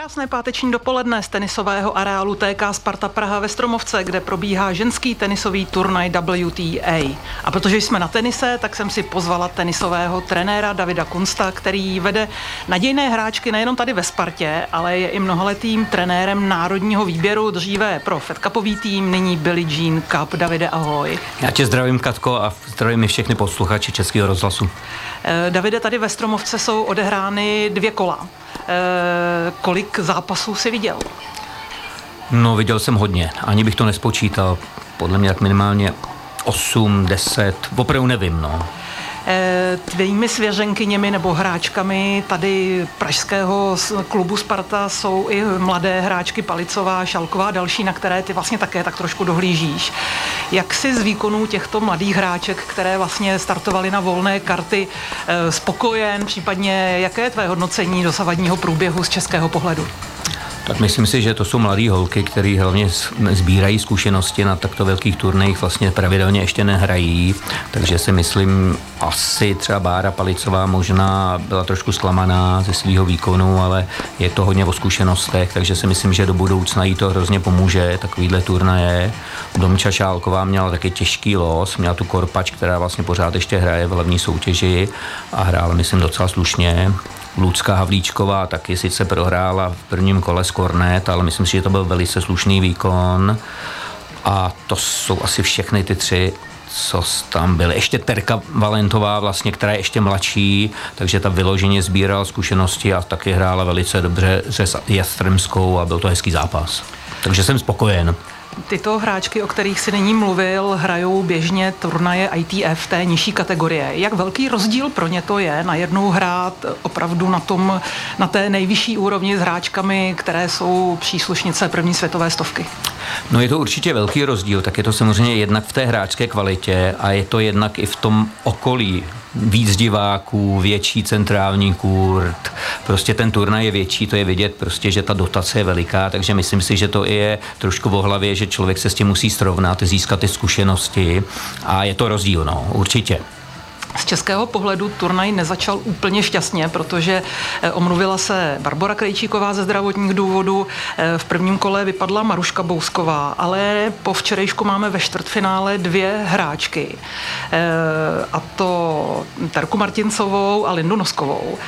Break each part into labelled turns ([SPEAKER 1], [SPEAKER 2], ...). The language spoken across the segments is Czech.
[SPEAKER 1] Krásné páteční dopoledne z tenisového areálu TK Sparta Praha ve Stromovce, kde probíhá ženský tenisový turnaj WTA. A protože jsme na tenise, tak jsem si pozvala tenisového trenéra Davida Kunsta, který vede nadějné hráčky nejenom tady ve Spartě, ale je i mnoholetým trenérem národního výběru, dříve pro Fed Cupový tým, nyní Billie Jean Cup. Davide, ahoj.
[SPEAKER 2] Já tě zdravím, Katko, a zdravím i všechny posluchače Českého rozhlasu.
[SPEAKER 1] Eh, Davide, tady ve Stromovce jsou odehrány dvě kola. Eh, kolik zápasů si viděl?
[SPEAKER 2] No, viděl jsem hodně. Ani bych to nespočítal. Podle mě tak minimálně 8, 10, opravdu nevím, no.
[SPEAKER 1] Eh, tvými svěřenkyněmi nebo hráčkami tady pražského klubu Sparta jsou i mladé hráčky Palicová, Šalková a další, na které ty vlastně také tak trošku dohlížíš. Jak si z výkonů těchto mladých hráček, které vlastně startovaly na volné karty, eh, spokojen, případně jaké je tvé hodnocení dosavadního průběhu z českého pohledu?
[SPEAKER 2] Tak myslím si, že to jsou mladé holky, které hlavně sbírají zkušenosti na takto velkých turnajích, vlastně pravidelně ještě nehrají, takže si myslím, asi třeba Bára Palicová možná byla trošku zklamaná ze svého výkonu, ale je to hodně o zkušenostech, takže si myslím, že do budoucna jí to hrozně pomůže, takovýhle turnaje. Domča Šálková měla taky těžký los, měla tu korpač, která vlastně pořád ještě hraje v hlavní soutěži a hrála, myslím, docela slušně. Lucka Havlíčková taky sice prohrála v prvním kole z Kornet, ale myslím si, že to byl velice slušný výkon. A to jsou asi všechny ty tři co tam byly. Ještě Terka Valentová, vlastně, která je ještě mladší, takže ta vyloženě sbírala zkušenosti a taky hrála velice dobře s Jastremskou a byl to hezký zápas. Takže jsem spokojen.
[SPEAKER 1] Tyto hráčky, o kterých si nyní mluvil, hrajou běžně turnaje ITF té nižší kategorie. Jak velký rozdíl pro ně to je najednou hrát opravdu na, tom, na té nejvyšší úrovni s hráčkami, které jsou příslušnice první světové stovky?
[SPEAKER 2] No je to určitě velký rozdíl, tak je to samozřejmě jednak v té hráčské kvalitě a je to jednak i v tom okolí víc diváků, větší centrální kurt, prostě ten turnaj je větší, to je vidět prostě, že ta dotace je veliká, takže myslím si, že to je trošku v hlavě, že člověk se s tím musí srovnat, získat ty zkušenosti a je to rozdíl, no, určitě.
[SPEAKER 1] Z českého pohledu turnaj nezačal úplně šťastně, protože eh, omluvila se Barbara Krejčíková ze zdravotních důvodů. Eh, v prvním kole vypadla Maruška Bousková, ale po včerejšku máme ve čtvrtfinále dvě hráčky. Eh, a to Terku Martincovou a Lindu Noskovou.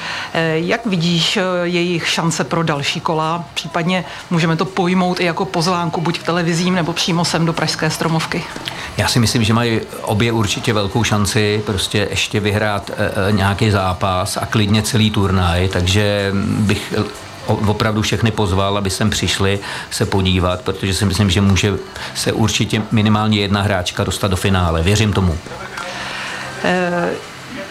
[SPEAKER 1] Jak vidíš jejich šance pro další kola? Případně můžeme to pojmout i jako pozvánku buď k televizím nebo přímo sem do Pražské stromovky.
[SPEAKER 2] Já si myslím, že mají obě určitě velkou šanci prostě ještě vyhrát e, nějaký zápas a klidně celý turnaj, takže bych opravdu všechny pozval, aby sem přišli se podívat, protože si myslím, že může se určitě minimálně jedna hráčka dostat do finále. Věřím tomu.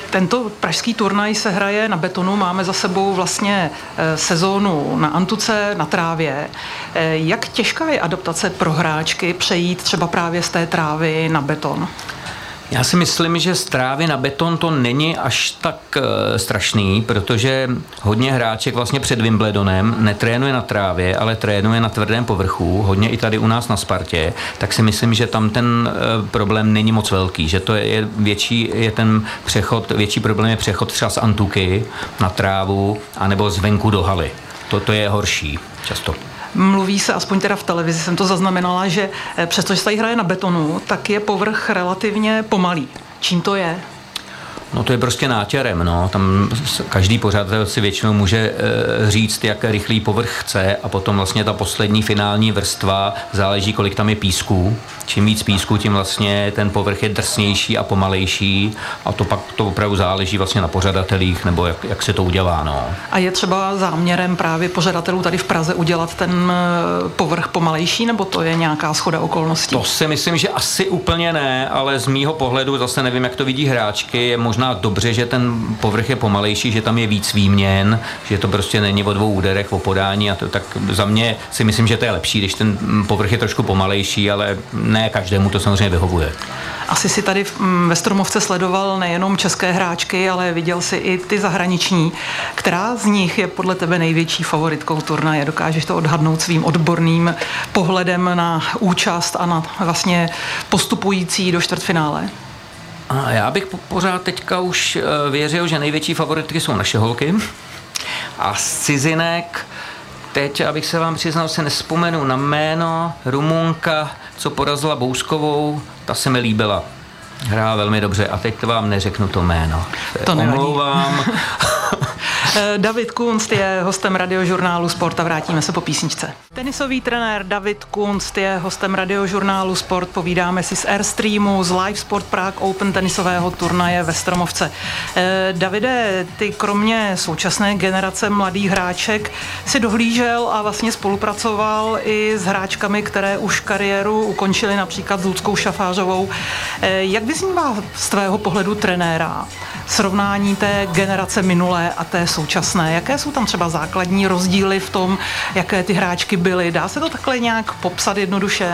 [SPEAKER 1] Tento pražský turnaj se hraje na betonu, máme za sebou vlastně sezónu na Antuce, na trávě. Jak těžká je adaptace pro hráčky přejít třeba právě z té trávy na beton?
[SPEAKER 2] Já si myslím, že z trávy na beton to není až tak e, strašný, protože hodně hráček vlastně před Wimbledonem netrénuje na trávě, ale trénuje na tvrdém povrchu, hodně i tady u nás na Spartě, tak si myslím, že tam ten e, problém není moc velký, že to je větší, je ten přechod, větší problém je přechod třeba z Antuky na trávu, anebo zvenku do haly. Toto je horší často.
[SPEAKER 1] Mluví se, aspoň teda v televizi jsem to zaznamenala, že eh, přestože se tady hraje na betonu, tak je povrch relativně pomalý. Čím to je?
[SPEAKER 2] No to je prostě nátěrem, no. Tam každý pořadatel si většinou může e, říct, jak rychlý povrch chce a potom vlastně ta poslední finální vrstva záleží, kolik tam je písku. Čím víc písku, tím vlastně ten povrch je drsnější a pomalejší a to pak to opravdu záleží vlastně na pořadatelích nebo jak, jak se to udělá, no.
[SPEAKER 1] A je třeba záměrem právě pořadatelů tady v Praze udělat ten e, povrch pomalejší nebo to je nějaká schoda okolností?
[SPEAKER 2] To si myslím, že asi úplně ne, ale z mýho pohledu zase nevím, jak to vidí hráčky, je možná možná dobře, že ten povrch je pomalejší, že tam je víc výměn, že to prostě není o dvou úderech, o podání a to tak za mě si myslím, že to je lepší, když ten povrch je trošku pomalejší, ale ne každému to samozřejmě vyhovuje.
[SPEAKER 1] Asi si tady mm, ve Stromovce sledoval nejenom české hráčky, ale viděl si i ty zahraniční. Která z nich je podle tebe největší favoritkou turnaje? Dokážeš to odhadnout svým odborným pohledem na účast a na vlastně postupující do čtvrtfinále?
[SPEAKER 2] A já bych pořád teďka už eh, věřil, že největší favoritky jsou naše holky. A z cizinek teď, abych se vám přiznal, se nespomenu na jméno Rumunka, co porazila Bouskovou, ta se mi líbila. Hrá velmi dobře a teď vám neřeknu to jméno.
[SPEAKER 1] To
[SPEAKER 2] Omlouvám.
[SPEAKER 1] Eh, David Kunst je hostem radiožurnálu Sport a vrátíme se po písničce. Tenisový trenér David Kunst je hostem radiožurnálu Sport. Povídáme si z Airstreamu, z Live Sport Prague Open tenisového turnaje ve Stromovce. Eh, Davide, ty kromě současné generace mladých hráček si dohlížel a vlastně spolupracoval i s hráčkami, které už kariéru ukončily, například s Ludskou Šafářovou. Eh, jak vyznívá z tvého pohledu trenéra srovnání té generace minulé a té současné? Jaké jsou tam třeba základní rozdíly v tom, jaké ty hráčky byly? Dá se to takhle nějak popsat jednoduše?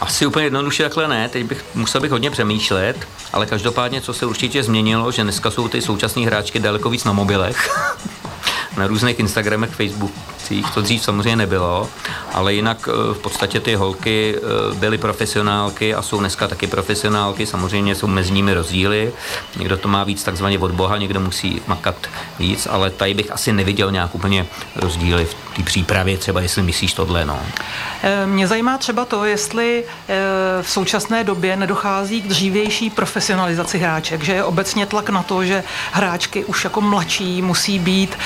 [SPEAKER 2] Asi úplně jednoduše takhle ne, teď bych musel bych hodně přemýšlet, ale každopádně, co se určitě změnilo, že dneska jsou ty současné hráčky daleko víc na mobilech, na různých Instagramech, Facebookcích, to dřív samozřejmě nebylo, ale jinak eh, v podstatě ty holky eh, byly profesionálky a jsou dneska taky profesionálky, samozřejmě jsou mezi nimi rozdíly, někdo to má víc takzvaně od Boha, někdo musí makat víc, ale tady bych asi neviděl nějak úplně rozdíly v té přípravě, třeba jestli myslíš tohle, no.
[SPEAKER 1] Eh, mě zajímá třeba to, jestli v současné době nedochází k dřívější profesionalizaci hráček, že je obecně tlak na to, že hráčky už jako mladší musí být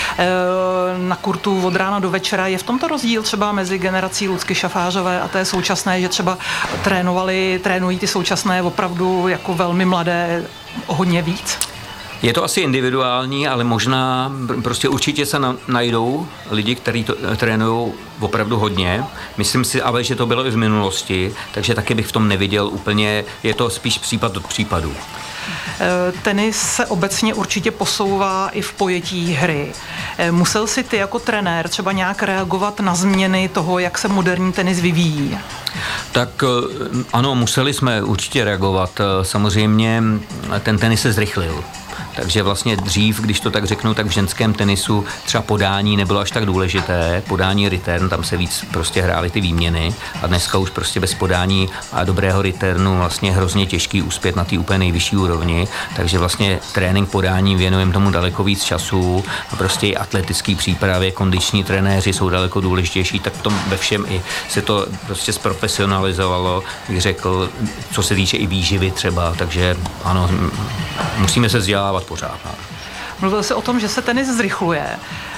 [SPEAKER 1] na kurtu od rána do večera. Je v tomto rozdíl třeba mezi generací Lucky Šafářové a té současné, že třeba trénovali, trénují ty současné opravdu jako velmi mladé hodně víc?
[SPEAKER 2] Je to asi individuální, ale možná prostě určitě se na, najdou lidi, kteří eh, trénují opravdu hodně. Myslím si ale, že to bylo i v minulosti, takže taky bych v tom neviděl úplně, je to spíš případ od případu.
[SPEAKER 1] Eh, tenis se obecně určitě posouvá i v pojetí hry. Eh, musel si ty jako trenér třeba nějak reagovat na změny toho, jak se moderní tenis vyvíjí?
[SPEAKER 2] Tak ano, museli jsme určitě reagovat. Samozřejmě ten tenis se zrychlil. Takže vlastně dřív, když to tak řeknu, tak v ženském tenisu třeba podání nebylo až tak důležité. Podání return, tam se víc prostě hrály ty výměny. A dneska už prostě bez podání a dobrého returnu vlastně hrozně těžký úspět na té úplně nejvyšší úrovni. Takže vlastně trénink podání věnujeme tomu daleko víc času. A prostě i atletický přípravě, kondiční trenéři jsou daleko důležitější, tak v tom ve všem i se to prostě zprofesionalizovalo, bych řekl, co se týče i výživy třeba, takže ano, musíme se vzdělávat pořád. No.
[SPEAKER 1] Mluvil se o tom, že se tenis zrychluje.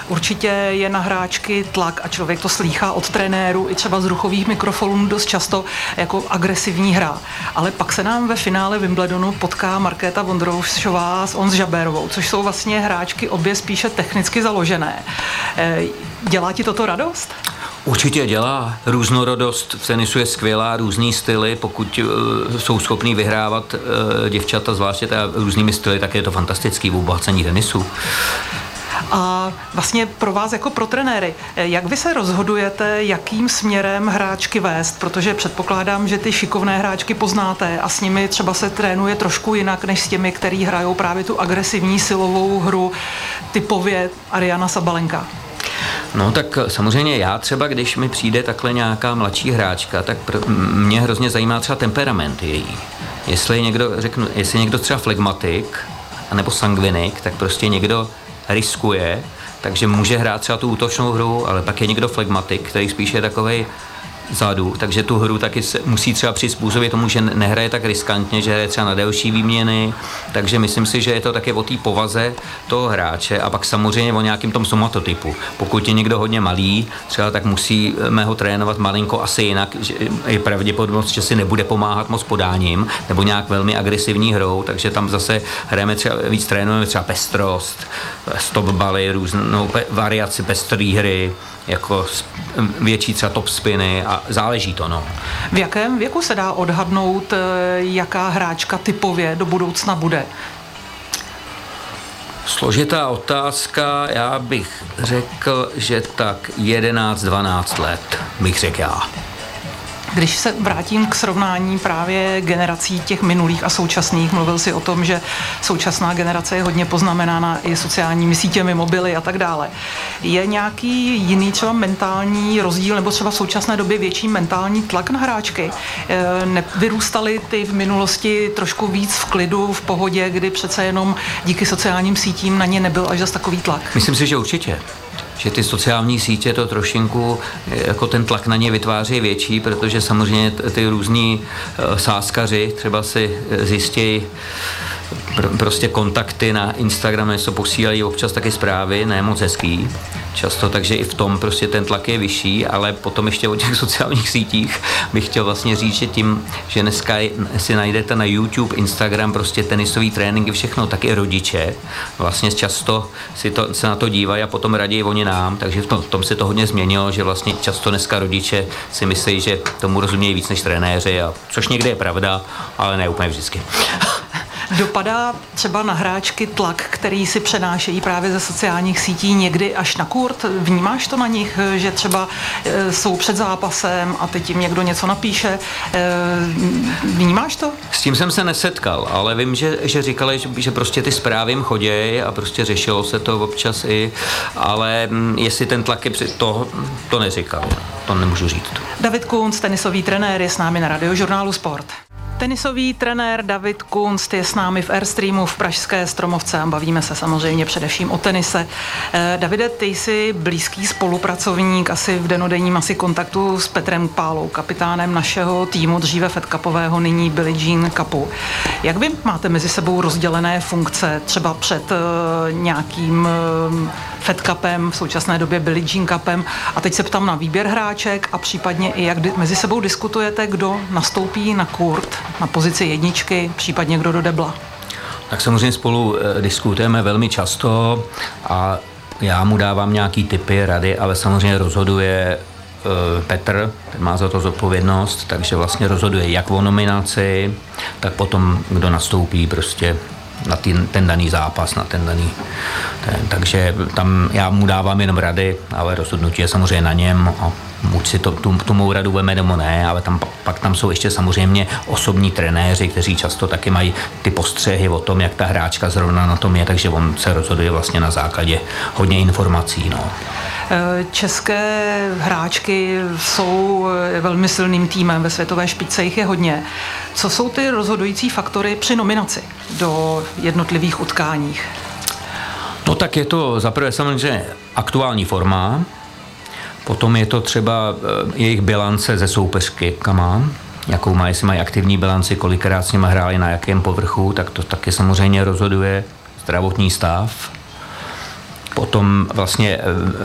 [SPEAKER 1] Určitě je na hráčky tlak a člověk to slýchá od trenéru i třeba z ruchových mikrofonů dost často jako agresivní hra. Ale pak se nám ve finále Wimbledonu potká Markéta Vondroušová s Ons Žabérovou, což jsou vlastně hráčky obě spíše technicky založené. Eh, dělá ti toto radost?
[SPEAKER 2] Určitě dělá. Různorodost v tenisu je skvělá, různý styly, pokud uh, jsou schopní vyhrávat uh, děvčata, zvláště teda různými styly, tak je to fantastický v obohacení tenisu.
[SPEAKER 1] A vlastně pro vás jako pro trenéry, eh, jak vy se rozhodujete, jakým směrem hráčky vést? Protože předpokládám, že ty šikovné hráčky poznáte a s nimi třeba se trénuje trošku jinak, než s těmi, který hrajou právě tu agresivní silovou hru typově Ariana Sabalenka.
[SPEAKER 2] No tak samozřejmě já třeba, když mi přijde takhle nějaká mladší hráčka, tak pr- mě hrozně zajímá třeba temperament její. Jestli je někdo, řeknu, jestli je někdo třeba flegmatik, anebo sangvinik, tak prostě někdo riskuje, takže může hrát třeba tu útočnou hru, ale pak je někdo flegmatik, který spíše je takovej zadu, takže tu hru taky se musí třeba přizpůsobit tomu, že nehraje tak riskantně, že hraje třeba na delší výměny, takže myslím si, že je to také o té povaze toho hráče a pak samozřejmě o nějakým tom somatotypu. Pokud je někdo hodně malý, třeba tak musíme ho trénovat malinko asi jinak, že je pravděpodobnost, že si nebude pomáhat moc podáním nebo nějak velmi agresivní hrou, takže tam zase hrajeme třeba, víc trénujeme třeba pestrost, stop baly, různou variaci pestrý hry, jako větší třeba top spiny a záleží to, no.
[SPEAKER 1] V jakém věku se dá odhadnout, eh, jaká hráčka typově do budoucna bude?
[SPEAKER 2] Složitá otázka, já bych řekl, že tak 11-12 let, bych řekl já.
[SPEAKER 1] Když se vrátím k srovnání právě generací těch minulých a současných, mluvil si o tom, že současná generace je hodně poznamenána i sociálními sítěmi, mobily a tak dále. Je nějaký jiný třeba mentální rozdíl nebo třeba v současné době větší mentální tlak na hráčky? E, Vyrůstaly ty v minulosti trošku víc v klidu, v pohodě, kdy přece jenom díky sociálním sítím na ně nebyl až zas takový tlak?
[SPEAKER 2] Myslím si, že určitě že ty sociální sítě to trošinku, jako ten tlak na ně vytváří větší, protože samozřejmě ty různí eh, sáskaři třeba si zjistějí pr- prostě kontakty na Instagramu, se posílají občas taky zprávy, ne moc hezký, často, takže i v tom prostě ten tlak je vyšší, ale potom ještě o těch sociálních sítích bych chtěl vlastně říct, že tím, že dneska si najdete na YouTube, Instagram prostě tenisový tréninky, všechno, tak i rodiče vlastně často si to, se na to dívají a potom raději oni nám, takže v tom, v tom se to hodně změnilo, že vlastně často dneska rodiče si myslí, že tomu rozumějí víc než trenéři, a, což někdy je pravda, ale ne úplně vždycky.
[SPEAKER 1] Dopadá třeba na hráčky tlak, který si přenášejí právě ze sociálních sítí někdy až na kurt? Vnímáš to na nich, že třeba e, jsou před zápasem a teď jim někdo něco napíše? E, vnímáš to?
[SPEAKER 2] S tím jsem se nesetkal, ale vím, že, že říkali, že, že prostě ty zprávy jim chodějí a prostě řešilo se to občas i, ale mm, jestli ten tlak je před to, to neříkal. To nemůžu říct.
[SPEAKER 1] David Kunc, tenisový trenér, je s námi na radiožurnálu Sport. Tenisový trenér David Kunst je s námi v Airstreamu v Pražské Stromovce a bavíme se samozřejmě především o tenise. Eh, Davide, ty jsi blízký spolupracovník asi v denodenním asi kontaktu s Petrem Pálou, kapitánem našeho týmu dříve Fed Cupového, nyní Billie Jean Cupu. Jak vy máte mezi sebou rozdělené funkce třeba před uh, nějakým uh, Fed Cupem, v současné době Billie Jean Cupem a teď se ptám na výběr hráček a případně i jak mezi sebou diskutujete, kdo nastoupí na kurt na pozici jedničky, případně kdo do debla?
[SPEAKER 2] Tak samozřejmě spolu eh, diskutujeme velmi často a já mu dávám nějaký typy, rady, ale samozřejmě rozhoduje eh, Petr, ten má za to zodpovědnost, takže vlastně rozhoduje jak o nominaci, tak potom, kdo nastoupí prostě na ten, ten daný zápas, na ten daný. Ten, takže tam já mu dávám jenom rady, ale rozhodnutí je samozřejmě na něm a buď si to, tu, tu mou radu veme nebo ne, ale tam, pak tam jsou ještě samozřejmě osobní trenéři, kteří často taky mají ty postřehy o tom, jak ta hráčka zrovna na tom je, takže on se rozhoduje vlastně na základě hodně informací. No.
[SPEAKER 1] Eh, české hráčky jsou eh, velmi silným týmem, ve světové špičce jich je hodně. Co jsou ty rozhodující faktory při nominaci do jednotlivých utkáních?
[SPEAKER 2] No tak je to zaprvé samozřejmě aktuální forma, potom je to třeba eh, jejich bilance ze soupeřky, kama, jakou má, jestli mají aktivní bilanci, kolikrát s nimi hráli na jakém povrchu, tak to taky samozřejmě rozhoduje zdravotní stav. Potom vlastně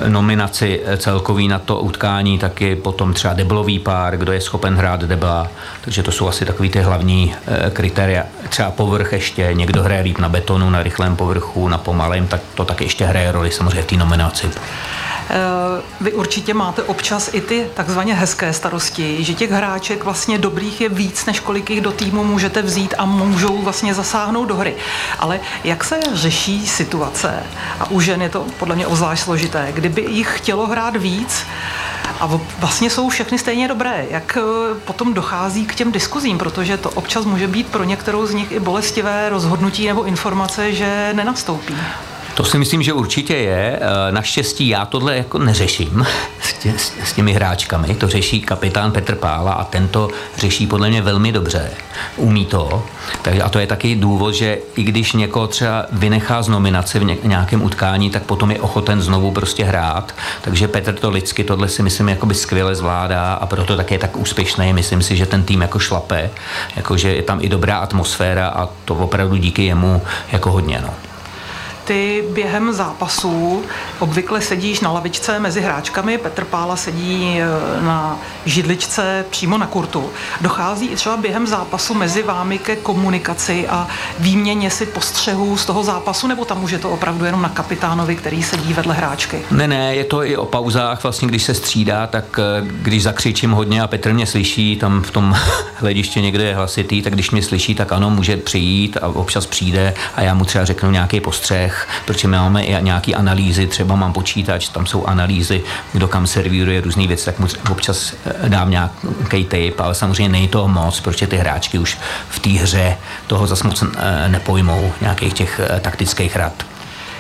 [SPEAKER 2] eh, nominaci eh, celkový na to utkání taky potom třeba deblový pár, kdo je schopen hrát debla, takže to jsou asi takový ty hlavní kritéria. Třeba povrch ještě, někdo hraje líp na betonu, na rychlém povrchu, na pomalém, tak to taky ještě hraje roli samozřejmě v té nominaci.
[SPEAKER 1] Eh, vy určitě máte občas i ty takzvaně hezké starosti, že těch hráček vlastně dobrých je víc, než kolik jich do týmu můžete vzít a můžou vlastně zasáhnout do hry. Ale jak se řeší situace, a u žen je to podle mě obzvlášť složité, kdyby jich chtělo hrát víc, a vlastně jsou všechny stejně dobré. Jak eh, potom dochází k těm diskuzím, protože to občas může být pro některou z nich i bolestivé rozhodnutí nebo informace, že nenastoupí.
[SPEAKER 2] To si myslím, že určitě je. Eh, naštěstí já tohle jako neřeším s, tě, s těmi hráčkami. To řeší kapitán Petr Pála a ten to řeší podle mě velmi dobře. Umí to. Takže a to je taky důvod, že i když někoho třeba vynechá z nominace v nějakém utkání, tak potom je ochoten znovu prostě hrát. Takže Petr to lidsky tohle si myslím jakoby skvěle zvládá a proto také je tak úspěšný. Myslím si, že ten tým jako šlape, jako že je tam i dobrá atmosféra a to opravdu díky jemu jako hodně. No
[SPEAKER 1] ty během zápasů obvykle sedíš na lavičce mezi hráčkami, Petr Pála sedí e, na židličce přímo na kurtu. Dochází i třeba během zápasu mezi vámi ke komunikaci a výměně si postřehů z toho zápasu, nebo tam už je to opravdu jenom na kapitánovi, který sedí vedle hráčky?
[SPEAKER 2] Ne, ne, je to i o pauzách, vlastně když se střídá, tak e, když zakřičím hodně a Petr mě slyší, tam v tom hlediště někde je hlasitý, tak když mě slyší, tak ano, může přijít a občas přijde a já mu třeba řeknu nějaký postřeh, trh, protože my máme i nějaké analýzy, třeba mám počítač, tam jsou analýzy, kdo kam servíruje různé věci, tak mu občas eh, dám nějaký tape, ale samozřejmě není toho moc, protože ty hráčky už v té hře toho zase moc eh, nepojmou, nějakých těch eh, taktických rad.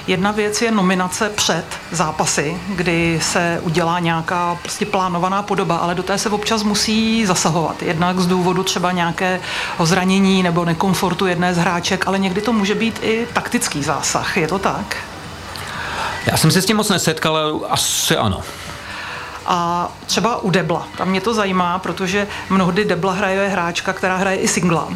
[SPEAKER 1] Jedna věc je nominace před zápasy, kdy se udělá nějaká prostě plánovaná podoba, ale do té se občas musí zasahovat. Jednak z důvodu třeba nějakého zranění nebo nekomfortu jedné z hráček, ale někdy to může být i taktický zásah. Je to tak?
[SPEAKER 2] Já jsem se s tím moc nesetkal, ale asi ano.
[SPEAKER 1] A třeba u debla, tam mě to zajímá, protože mnohdy debla hraje hráčka, která hraje i singla.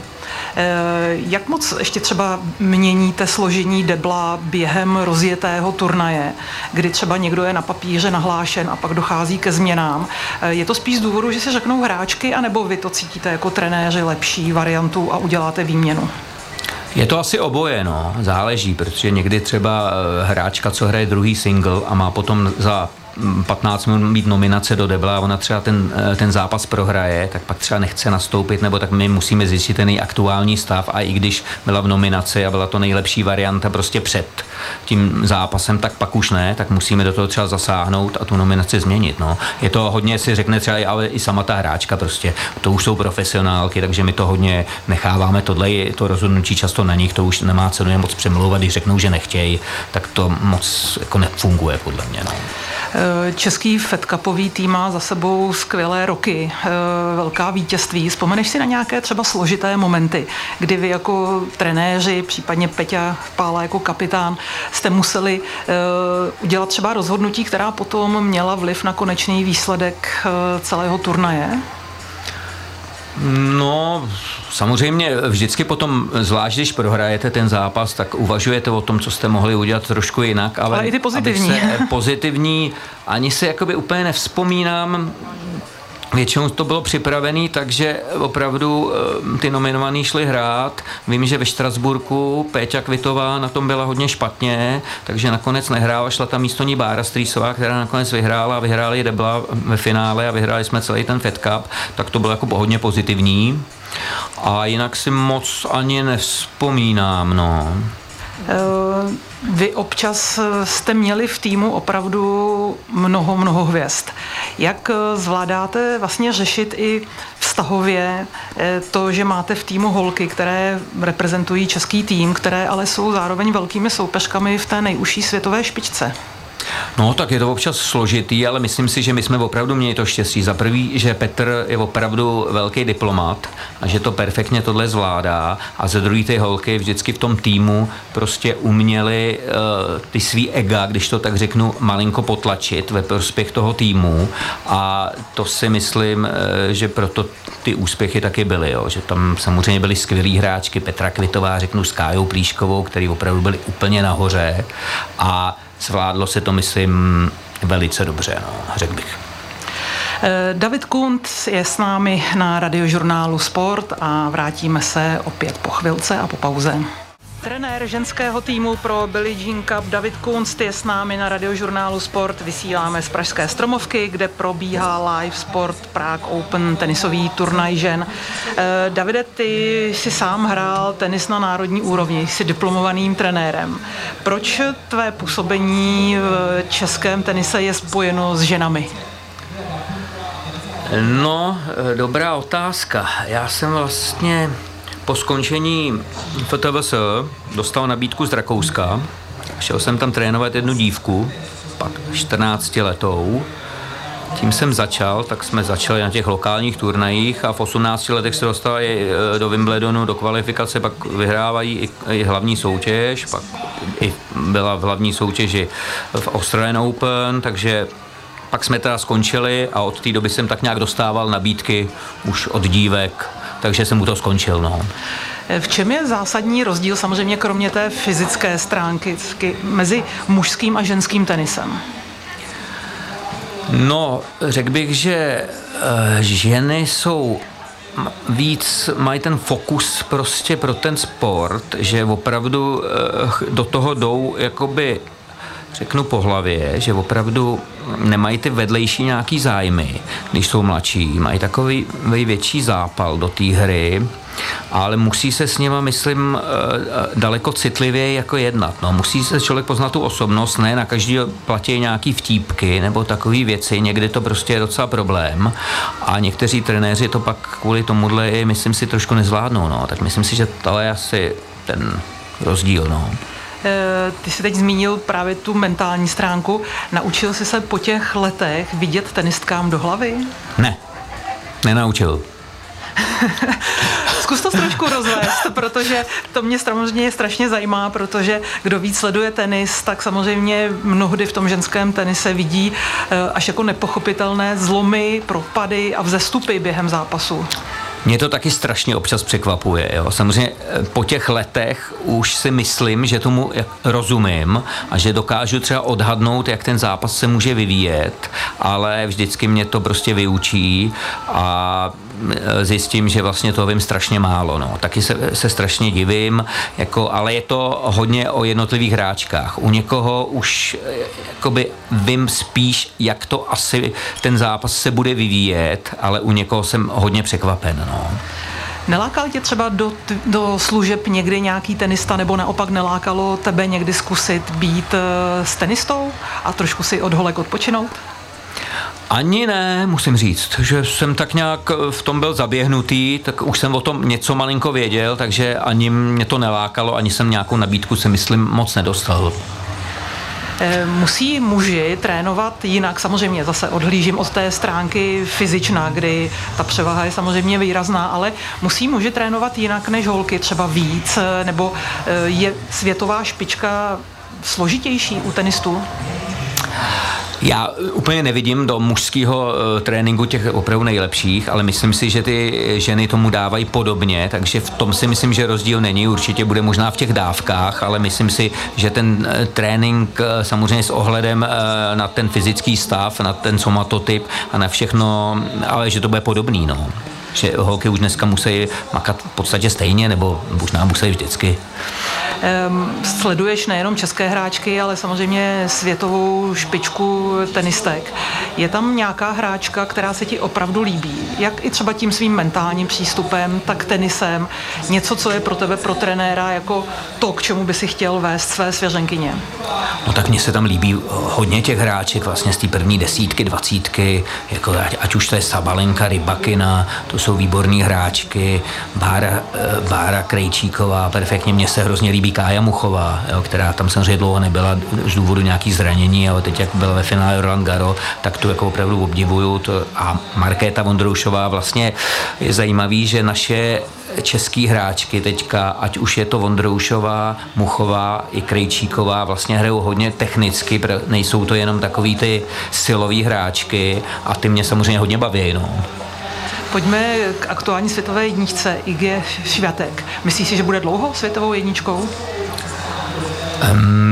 [SPEAKER 1] Eh, jak moc ještě třeba měníte složení debla během rozjetého turnaje, kdy třeba někdo je na papíře nahlášen a pak dochází ke změnám? Eh, je to spíš z důvodu, že si řeknou hráčky, anebo vy to cítíte jako trenéři lepší variantu a uděláte výměnu?
[SPEAKER 2] Je to asi oboje, no. Záleží, protože někdy třeba eh, hráčka, co hraje druhý single a má potom za 15 minut mít nominace do debla a ona třeba ten, eh, ten zápas prohraje, tak pak třeba nechce nastoupit, nebo tak my musíme zjistit ten aktuální stav a i když byla v nominaci a byla to nejlepší varianta prostě před tím zápasem, tak pak už ne, tak musíme do toho třeba zasáhnout a tu nominaci změnit. No. Je to hodně, si řekne třeba ale i sama ta hráčka prostě, to už jsou profesionálky, takže my to hodně necháváme, tohle je to rozhodnutí často na nich, to už nemá cenu je moc přemlouvat, když řeknou, že nechtějí, tak to moc jako nefunguje podle mě. No.
[SPEAKER 1] Eh, český Fed Cupový tým má za sebou skvělé roky, eh, velká vítězství. Vzpomeneš si na nějaké třeba složité momenty, kdy vy jako trenéři, případně Peťa Pála jako kapitán, jste museli eh, udělat třeba rozhodnutí, která potom měla vliv na konečný výsledek celého turnaje?
[SPEAKER 2] No, samozřejmě vždycky potom, zvlášť když prohrajete ten zápas, tak uvažujete o tom, co jste mohli udělat trošku jinak.
[SPEAKER 1] Ale, ale i ty pozitivní.
[SPEAKER 2] Se, pozitivní, ani si jakoby úplně nevzpomínám, Většinou to bylo připravené, takže opravdu eh, ty nominovaný šli hrát. Vím, že ve Štrasburku Péťa Kvitová na tom byla hodně špatně, takže nakonec nehrála, šla tam místo ní Bára Strýsová, která nakonec vyhrála a vyhráli Debla ve finále a vyhráli jsme celý ten Fed Cup, tak to bylo jako hodně pozitivní. A jinak si moc ani nevzpomínám, no.
[SPEAKER 1] Eh, vy občas jste měli v týmu opravdu mnoho, mnoho hvězd. Jak eh, zvládáte vlastně řešit i vztahově eh, to, že máte v týmu holky, které reprezentují český tým, které ale jsou zároveň velkými soupeřkami v té nejužší světové špičce?
[SPEAKER 2] No, tak je to občas složitý, ale myslím si, že my jsme opravdu měli to štěstí. Za prvý, že Petr je opravdu velký diplomat a že to perfektně tohle zvládá a ze druhé ty holky vždycky v tom týmu prostě uměli uh, ty svý ega, když to tak řeknu, malinko potlačit ve prospěch toho týmu a to si myslím, uh, že proto ty úspěchy taky byly, jo. že tam samozřejmě byly skvělí hráčky, Petra Kvitová, řeknu s Kájou Plíškovou, který opravdu byli úplně nahoře a zvládlo se to, myslím, velice dobře, no, řekl bych.
[SPEAKER 1] Eh, David Kunt je s námi na radiožurnálu Sport a vrátíme se opět po chvilce a po pauze. Trenér ženského týmu pro Billie Jean Cup David Kunst je s námi na radiožurnálu Sport. Vysíláme z Pražské stromovky, kde probíhá live sport Prague Open, tenisový turnaj žen. Eh, Davide, ty si sám hrál tenis na národní úrovni, jsi diplomovaným trenérem. Proč tvé působení v českém tenise je spojeno s ženami?
[SPEAKER 2] No, eh, dobrá otázka. Já jsem vlastně po skončení FTVS dostal nabídku z Rakouska. Šel jsem tam trénovat jednu dívku, pak 14 letou. Tím jsem začal, tak jsme začali na těch lokálních turnajích a v 18 letech se dostali e, do Wimbledonu, do kvalifikace, pak vyhrávají i, i hlavní soutěž, pak i byla v hlavní soutěži v Australian Open, takže pak jsme teda skončili a od té doby jsem tak nějak dostával nabídky už od dívek takže jsem mu to skončil. No.
[SPEAKER 1] V čem je zásadní rozdíl, samozřejmě kromě té fyzické stránky, mezi mužským a ženským tenisem?
[SPEAKER 2] No, řekl bych, že eh, ženy jsou víc mají ten fokus prostě pro ten sport, že opravdu eh, do toho jdou jakoby řeknu po hlavě, že opravdu nemají ty vedlejší nějaký zájmy, když jsou mladší, mají takový větší zápal do té hry, ale musí se s nima, myslím, eh, daleko citlivěji jako jednat. No, musí se člověk poznat tu osobnost, ne na každý platí nějaký vtípky nebo takové věci, někdy to prostě je docela problém a někteří trenéři to pak kvůli tomuhle, myslím si, trošku nezvládnou. No. Tak myslím si, že to je asi ten rozdíl. No.
[SPEAKER 1] Eh, ty jsi teď zmínil právě tu mentální stránku. Naučil jsi se po těch letech vidět tenistkám do hlavy?
[SPEAKER 2] Ne, nenaučil.
[SPEAKER 1] Zkus to trošku rozvést, protože to mě samozřejmě strašně zajímá, protože kdo víc sleduje tenis, tak samozřejmě mnohdy v tom ženském tenise vidí eh, až jako nepochopitelné zlomy, propady a vzestupy během zápasu.
[SPEAKER 2] Mě to taky strašně občas překvapuje. Jo. Samozřejmě eh, po těch letech už si myslím, že tomu rozumím a že dokážu třeba odhadnout, jak ten zápas se může vyvíjet, ale vždycky mě to prostě vyučí a Eh, zjistím, že vlastně to vím strašně málo. No. Taky se, se strašně divím, jako, ale je to hodně o jednotlivých hráčkách. U někoho už eh, jakoby vím spíš, jak to asi ten zápas se bude vyvíjet, ale u někoho jsem hodně překvapen. No.
[SPEAKER 1] Nelákal tě třeba do, do služeb někdy nějaký tenista, nebo naopak nelákalo tebe někdy zkusit být uh, s tenistou a trošku si od holek odpočinout?
[SPEAKER 2] Ani ne, musím říct, že jsem tak nějak v tom byl zaběhnutý, tak už jsem o tom něco malinko věděl, takže ani mě to nelákalo, ani jsem nějakou nabídku si myslím moc nedostal.
[SPEAKER 1] Eh, musí muži trénovat jinak, samozřejmě zase odhlížím od té stránky fyzičná, kdy ta převaha je samozřejmě výrazná, ale musí muži trénovat jinak než holky, třeba víc, eh, nebo eh, je světová špička složitější u tenistů?
[SPEAKER 2] Já úplně nevidím do mužského uh, tréninku těch opravdu nejlepších, ale myslím si, že ty ženy tomu dávají podobně, takže v tom si myslím, že rozdíl není. Určitě bude možná v těch dávkách, ale myslím si, že ten uh, trénink samozřejmě s ohledem na ten fyzický stav, na ten somatotyp a na všechno, ale že to bude podobný. No. Že holky už dneska musí makat v podstatě stejně, nebo možná musí vždycky.
[SPEAKER 1] Um, sleduješ nejenom české hráčky, ale samozřejmě světovou špičku tenistek. Je tam nějaká hráčka, která se ti opravdu líbí? Jak i třeba tím svým mentálním přístupem, tak tenisem? Něco, co je pro tebe, pro trenéra, jako to, k čemu by si chtěl vést své svěřenkyně?
[SPEAKER 2] No tak mně se tam líbí hodně těch hráček vlastně z té první desítky, dvacítky, jako ať už to je Sabalenka, Rybakina, to jsou výborní hráčky, Bára, eh, Bára Krejčíková, perfektně, mně se hrozně líbí Kája Muchová, jo, která tam samozřejmě dlouho nebyla z důvodu nějaký zranění, ale teď jak byla ve finále Roland Garo, tak tu jako opravdu obdivuju. To, a Markéta Vondroušová vlastně je zajímavý, že naše český hráčky teďka, ať už je to Vondroušová, Muchová i Krejčíková, vlastně hrajou hodně technicky, nejsou to jenom takový ty silový hráčky a ty mě samozřejmě hodně baví. No.
[SPEAKER 1] Pojďme k aktuální světové jedničce IG Švatek. Myslíš si, že bude dlouho světovou jedničkou?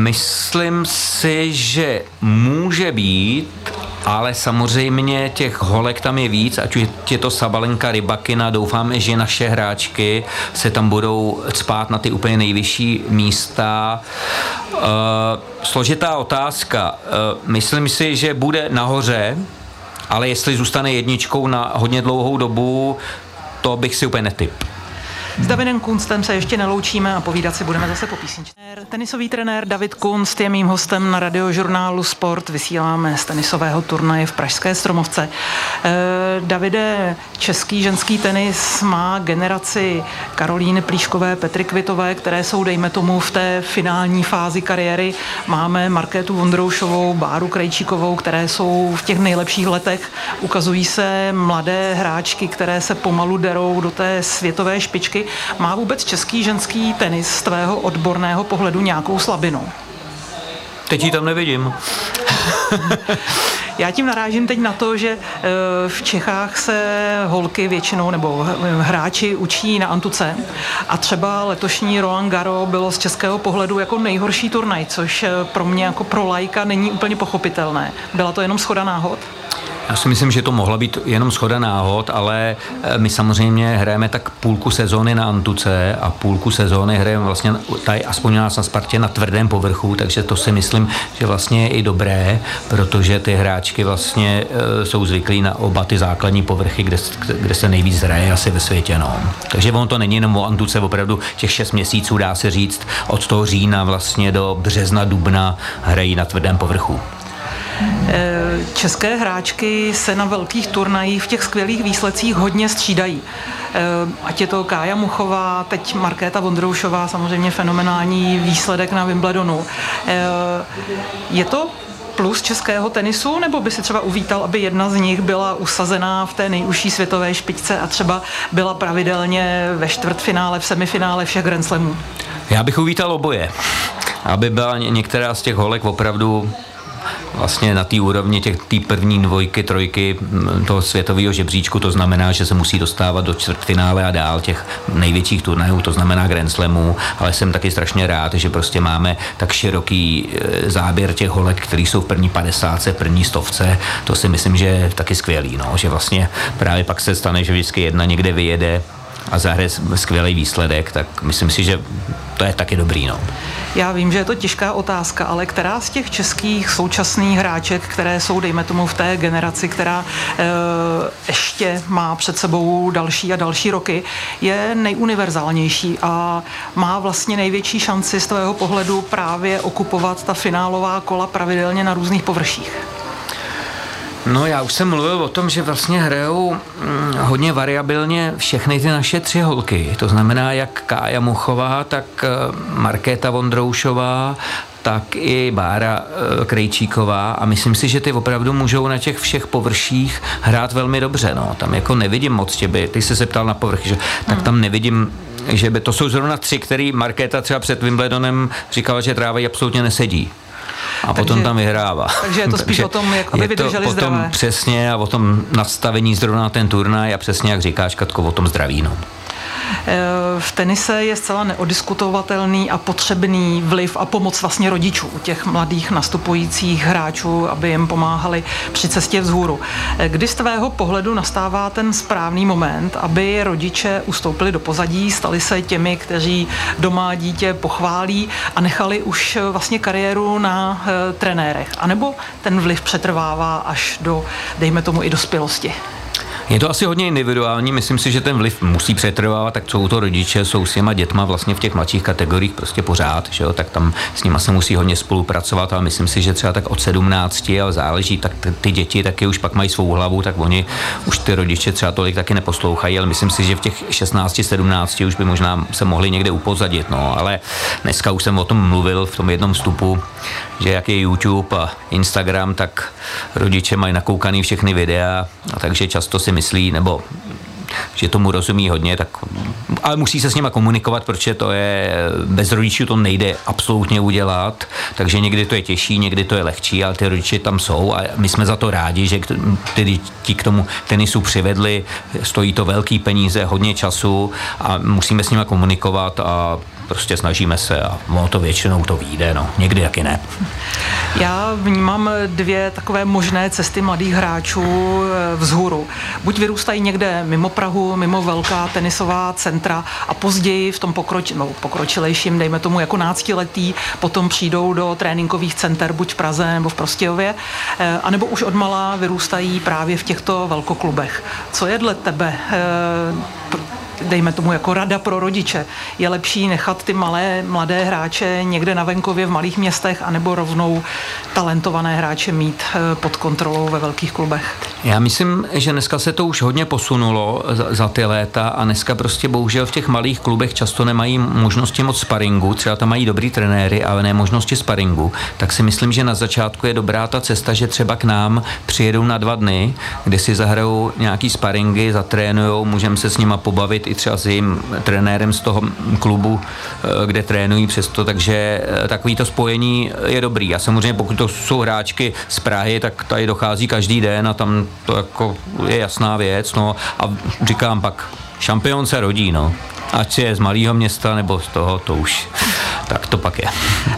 [SPEAKER 2] Myslím si, že může být, ale samozřejmě těch holek tam je víc, ať už je to Sabalenka, Rybakina, doufáme, že naše hráčky se tam budou spát na ty úplně nejvyšší místa. Uh, složitá otázka. Uh, myslím si, že bude nahoře, ale jestli zůstane jedničkou na hodně dlouhou dobu, to bych si úplně netyp.
[SPEAKER 1] S Davidem Kunstem se ještě neloučíme a povídat si budeme zase po písničce. Tenisový trenér David Kunst je mým hostem na radiožurnálu Sport. Vysíláme z tenisového turnaje v Pražské Stromovce. Eh, Davide, český ženský tenis má generaci Karolíny Plíškové, Petry Kvitové, které jsou, dejme tomu, v té finální fázi kariéry. Máme Markétu Vondroušovou, Báru Krejčíkovou, které jsou v těch nejlepších letech. Ukazují se mladé hráčky, které se pomalu derou do té světové špičky. Má vůbec český ženský tenis z tvého odborného pohledu nějakou slabinu?
[SPEAKER 2] Teď ji tam nevidím.
[SPEAKER 1] Já tím narážím teď na to, že eh, v Čechách se holky většinou nebo hráči učí na Antuce a třeba letošní Roland Garo bylo z českého pohledu jako nejhorší turnaj, což eh, pro mě jako pro lajka není úplně pochopitelné. Byla to jenom schoda náhod?
[SPEAKER 2] Já si myslím, že to mohla být jenom schoda náhod, ale eh, my samozřejmě hrajeme tak půlku sezóny na Antuce a půlku sezóny hrajeme vlastně tady aspoň nás na Spartě na tvrdém povrchu, takže to si myslím, že vlastně je i dobré, protože ty hráčky vlastně eh, jsou zvyklí na oba ty základní povrchy, kde, kde se nejvíc hraje asi ve světě. No. Takže on to není jenom o Antuce, opravdu těch šest měsíců dá se říct od toho října vlastně do března, dubna hrají na tvrdém povrchu.
[SPEAKER 1] Eh, české hráčky se na velkých turnajích v těch skvělých výsledcích hodně střídají. Eh, ať je to Kája Muchová, teď Markéta Vondroušová, samozřejmě fenomenální výsledek na Wimbledonu. Eh, je to plus českého tenisu, nebo by si třeba uvítal, aby jedna z nich byla usazená v té nejužší světové špičce a třeba byla pravidelně ve čtvrtfinále, v semifinále všech Grand Slamů?
[SPEAKER 2] Já bych uvítal oboje. Aby byla některá z těch holek opravdu vlastně na té úrovni těch tý první dvojky, trojky toho světového žebříčku, to znamená, že se musí dostávat do čtvrtfinále a dál těch největších turnajů, to znamená Grand Slamů, ale jsem taky strašně rád, že prostě máme tak široký e, záběr těch holek, který jsou v první padesátce, první stovce, to si myslím, že je taky skvělý, no, že vlastně právě pak se stane, že vždycky jedna někde vyjede a zahraje skvělý výsledek, tak myslím si, že to je taky dobrý. No.
[SPEAKER 1] Já vím, že je to těžká otázka, ale která z těch českých současných hráček, které jsou, dejme tomu, v té generaci, která e, ještě má před sebou další a další roky, je nejuniverzálnější a má vlastně největší šanci z tvého pohledu právě okupovat ta finálová kola pravidelně na různých površích?
[SPEAKER 2] No já už jsem mluvil o tom, že vlastně hrajou mm, hodně variabilně všechny ty naše tři holky. To znamená jak Kája Muchová, tak eh, Markéta Vondroušová, tak i Bára eh, Krejčíková a myslím si, že ty opravdu můžou na těch všech površích hrát velmi dobře. No. Tam jako nevidím moc těby, ty jsi se ptal na povrch, že, tak tam nevidím že by to jsou zrovna tři, který Markéta třeba před Wimbledonem říkala, že tráva absolutně nesedí a takže, potom tam vyhrává.
[SPEAKER 1] Takže je to spíš o tom, jak aby vydrželi
[SPEAKER 2] to
[SPEAKER 1] zdravé.
[SPEAKER 2] Tom přesně a o tom nastavení zrovna na ten turnaj a přesně jak říkáš, Katko, o tom zdraví. No.
[SPEAKER 1] Eh, v tenise je zcela neodiskutovatelný a potřebný vliv a pomoc vlastně rodičů, těch mladých nastupujících hráčů, aby jim pomáhali při cestě vzhůru. Eh, kdy z tvého pohledu nastává ten správný moment, aby rodiče ustoupili do pozadí, stali se těmi, kteří doma dítě pochválí a nechali už eh, vlastně kariéru na trenérech? A nebo ten vliv přetrvává až do, dejme tomu, i dospělosti?
[SPEAKER 2] Je to asi hodně individuální, myslím si, že ten vliv musí přetrvávat, tak jsou to rodiče, jsou s těma dětma vlastně v těch mladších kategoriích prostě pořád, že jo, tak tam s nima se musí hodně spolupracovat, ale myslím si, že třeba tak od 17, ale záleží, tak ty děti taky už pak mají svou hlavu, tak oni už ty rodiče třeba tolik taky neposlouchají, ale myslím si, že v těch 16, 17 už by možná se mohli někde upozadit, no, ale dneska už jsem o tom mluvil v tom jednom vstupu, že jak je YouTube a Instagram, tak rodiče mají nakoukaný všechny videa, a takže často si myslí, nebo že tomu rozumí hodně, tak, ale musí se s nima komunikovat, protože to je, bez rodičů to nejde absolutně udělat, takže někdy to je těžší, někdy to je lehčí, ale ty rodiče tam jsou a my jsme za to rádi, že ty ti k tomu tenisu přivedli, stojí to velký peníze, hodně času a musíme s nima komunikovat a prostě snažíme se a ono to většinou to vyjde, no. Někdy taky ne.
[SPEAKER 1] Já vnímám dvě takové možné cesty mladých hráčů eh, vzhůru. Buď vyrůstají někde mimo Prahu, mimo velká tenisová centra a později v tom pokroč, no, pokročilejším, dejme tomu jako náctiletí, potom přijdou do tréninkových center buď v Praze nebo v Prostějově, eh, anebo už odmala vyrůstají právě v těchto velkoklubech. Co je dle tebe eh, dejme tomu jako rada pro rodiče. Je lepší nechat ty malé, mladé hráče někde na venkově v malých městech, anebo rovnou talentované hráče mít eh, pod kontrolou ve velkých klubech?
[SPEAKER 2] Já myslím, že dneska se to už hodně posunulo za, za ty léta a dneska prostě bohužel v těch malých klubech často nemají možnosti moc sparingu, třeba tam mají dobrý trenéry, ale ne možnosti sparingu, tak si myslím, že na začátku je dobrá ta cesta, že třeba k nám přijedou na dva dny, kde si zahrajou nějaký sparingy, zatrénujou, můžeme se s nima pobavit i třeba s jejím trenérem z toho klubu, eh, kde trénují přesto, takže eh, takový to spojení je dobrý. A samozřejmě pokud to jsou hráčky z Prahy, tak tady dochází každý den a tam to jako je jasná věc. No a říkám pak, šampion se rodí, no. Ať je z malého města nebo z toho, to už tak to pak je.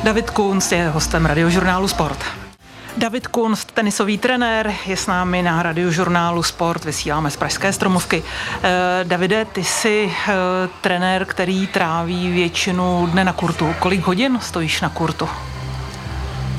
[SPEAKER 1] David Kunst je hostem radiožurnálu Sport. David Kunst, tenisový trenér, je s námi na radiožurnálu Sport, vysíláme z Pražské stromovky. Eh, Davide, ty jsi eh, trenér, který tráví většinu dne na kurtu. Kolik hodin stojíš na kurtu?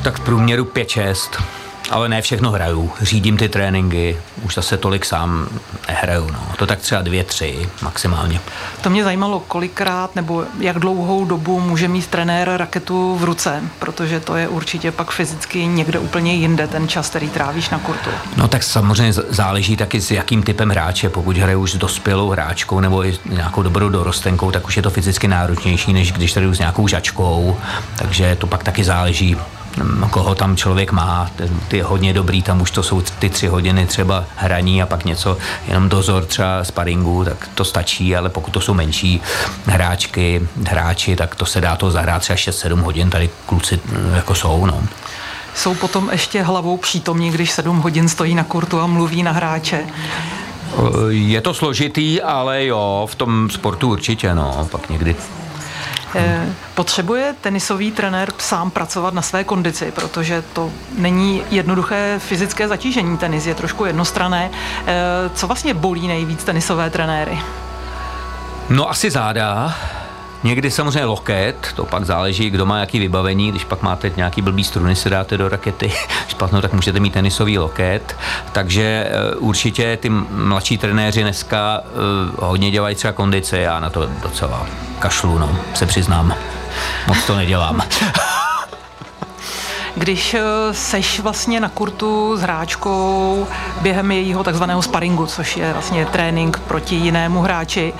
[SPEAKER 2] Tak v průměru 5-6 ale ne všechno hraju. Řídím ty tréninky, už zase tolik sám nehraju. No. To tak třeba dvě, tři maximálně.
[SPEAKER 1] To mě zajímalo, kolikrát nebo jak dlouhou dobu může mít trenér raketu v ruce, protože to je určitě pak fyzicky někde úplně jinde ten čas, který trávíš na kurtu.
[SPEAKER 2] No tak samozřejmě záleží taky s jakým typem hráče. Pokud hraju už s dospělou hráčkou nebo i nějakou dobrou dorostenkou, tak už je to fyzicky náročnější, než když hraju s nějakou žačkou. Takže to pak taky záleží koho tam člověk má. Ty hodně dobrý, tam už to jsou ty tři hodiny třeba hraní a pak něco, jenom dozor třeba sparingu, tak to stačí, ale pokud to jsou menší hráčky, hráči, tak to se dá to zahrát třeba 6-7 hodin, tady kluci mm, jako jsou. No
[SPEAKER 1] jsou potom ještě hlavou přítomní, když sedm hodin stojí na kurtu a mluví na hráče.
[SPEAKER 2] Je to složitý, ale jo, v tom sportu určitě, no, pak někdy
[SPEAKER 1] Potřebuje tenisový trenér sám pracovat na své kondici, protože to není jednoduché fyzické zatížení. Tenis je trošku jednostrané. Eh, co vlastně bolí nejvíc tenisové trenéry?
[SPEAKER 2] No asi záda, Někdy samozřejmě loket, to pak záleží, kdo má jaký vybavení, když pak máte nějaký blbý struny, se dáte do rakety špatno, tak můžete mít tenisový loket. Takže eh, určitě ty mladší trenéři dneska eh, hodně dělají třeba kondice, já na to docela kašlu, no, se přiznám. Moc to nedělám.
[SPEAKER 1] Když eh, seš vlastně na kurtu s hráčkou během jejího takzvaného sparingu, což je vlastně trénink proti jinému hráči,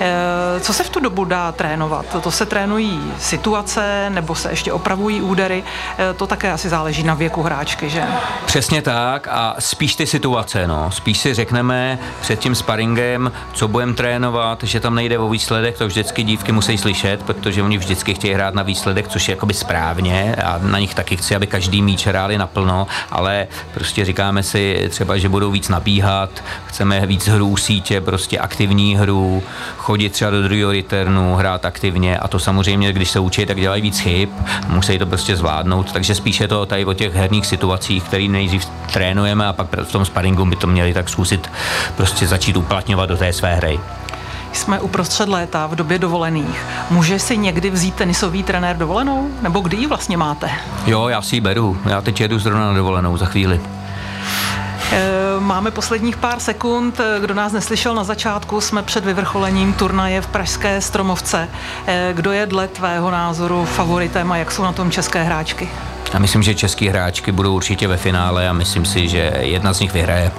[SPEAKER 1] eh, co se v tu dobu dá trénovat? To se trénují situace nebo se ještě opravují údery? Eh, to také asi záleží na věku hráčky, že?
[SPEAKER 2] Přesně tak a spíš ty situace, no. Spíš si řekneme před tím sparingem, co budeme trénovat, že tam nejde o výsledek, to vždycky dívky musí slyšet, protože oni vždycky chtějí hrát na výsledek, což je jakoby správně a na nich taky chci, aby každý míč hráli naplno, ale prostě říkáme si třeba, že budou víc nabíhat, chceme víc hru sítě, prostě aktivní hru, chodit třeba do druhého returnu, hrát aktivně a to samozřejmě, když se učí, tak dělají víc chyb, musí to prostě zvládnout, takže spíše to tady o těch herních situacích, které nejdřív trénujeme a pak v tom sparingu by to měli tak zkusit prostě začít uplatňovat do té své hry.
[SPEAKER 1] Jsme uprostřed léta v době dovolených. Může si někdy vzít tenisový trenér dovolenou? Nebo kdy ji vlastně máte?
[SPEAKER 2] Jo, já si ji beru. Já teď jedu zrovna na dovolenou za chvíli.
[SPEAKER 1] Eh, máme posledních pár sekund. Kdo nás neslyšel na začátku, jsme před vyvrcholením turnaje v Pražské Stromovce. Eh, kdo je dle tvého názoru favoritem a jak jsou na tom české hráčky?
[SPEAKER 2] Já myslím, že české hráčky budou určitě ve finále a myslím si, že jedna z nich vyhraje.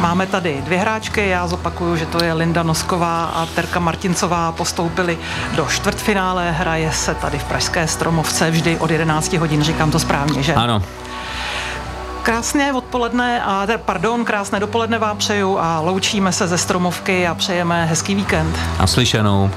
[SPEAKER 1] Máme tady dvě hráčky, já zopakuju, že to je Linda Nosková a Terka Martincová postoupili do čtvrtfinále, hraje se tady v Pražské Stromovce vždy od 11 hodin, říkám to správně, že?
[SPEAKER 2] Ano.
[SPEAKER 1] Krásné odpoledne, a pardon, krásné dopoledne vám přeju a loučíme se ze Stromovky a přejeme hezký víkend.
[SPEAKER 2] Naslyšenou.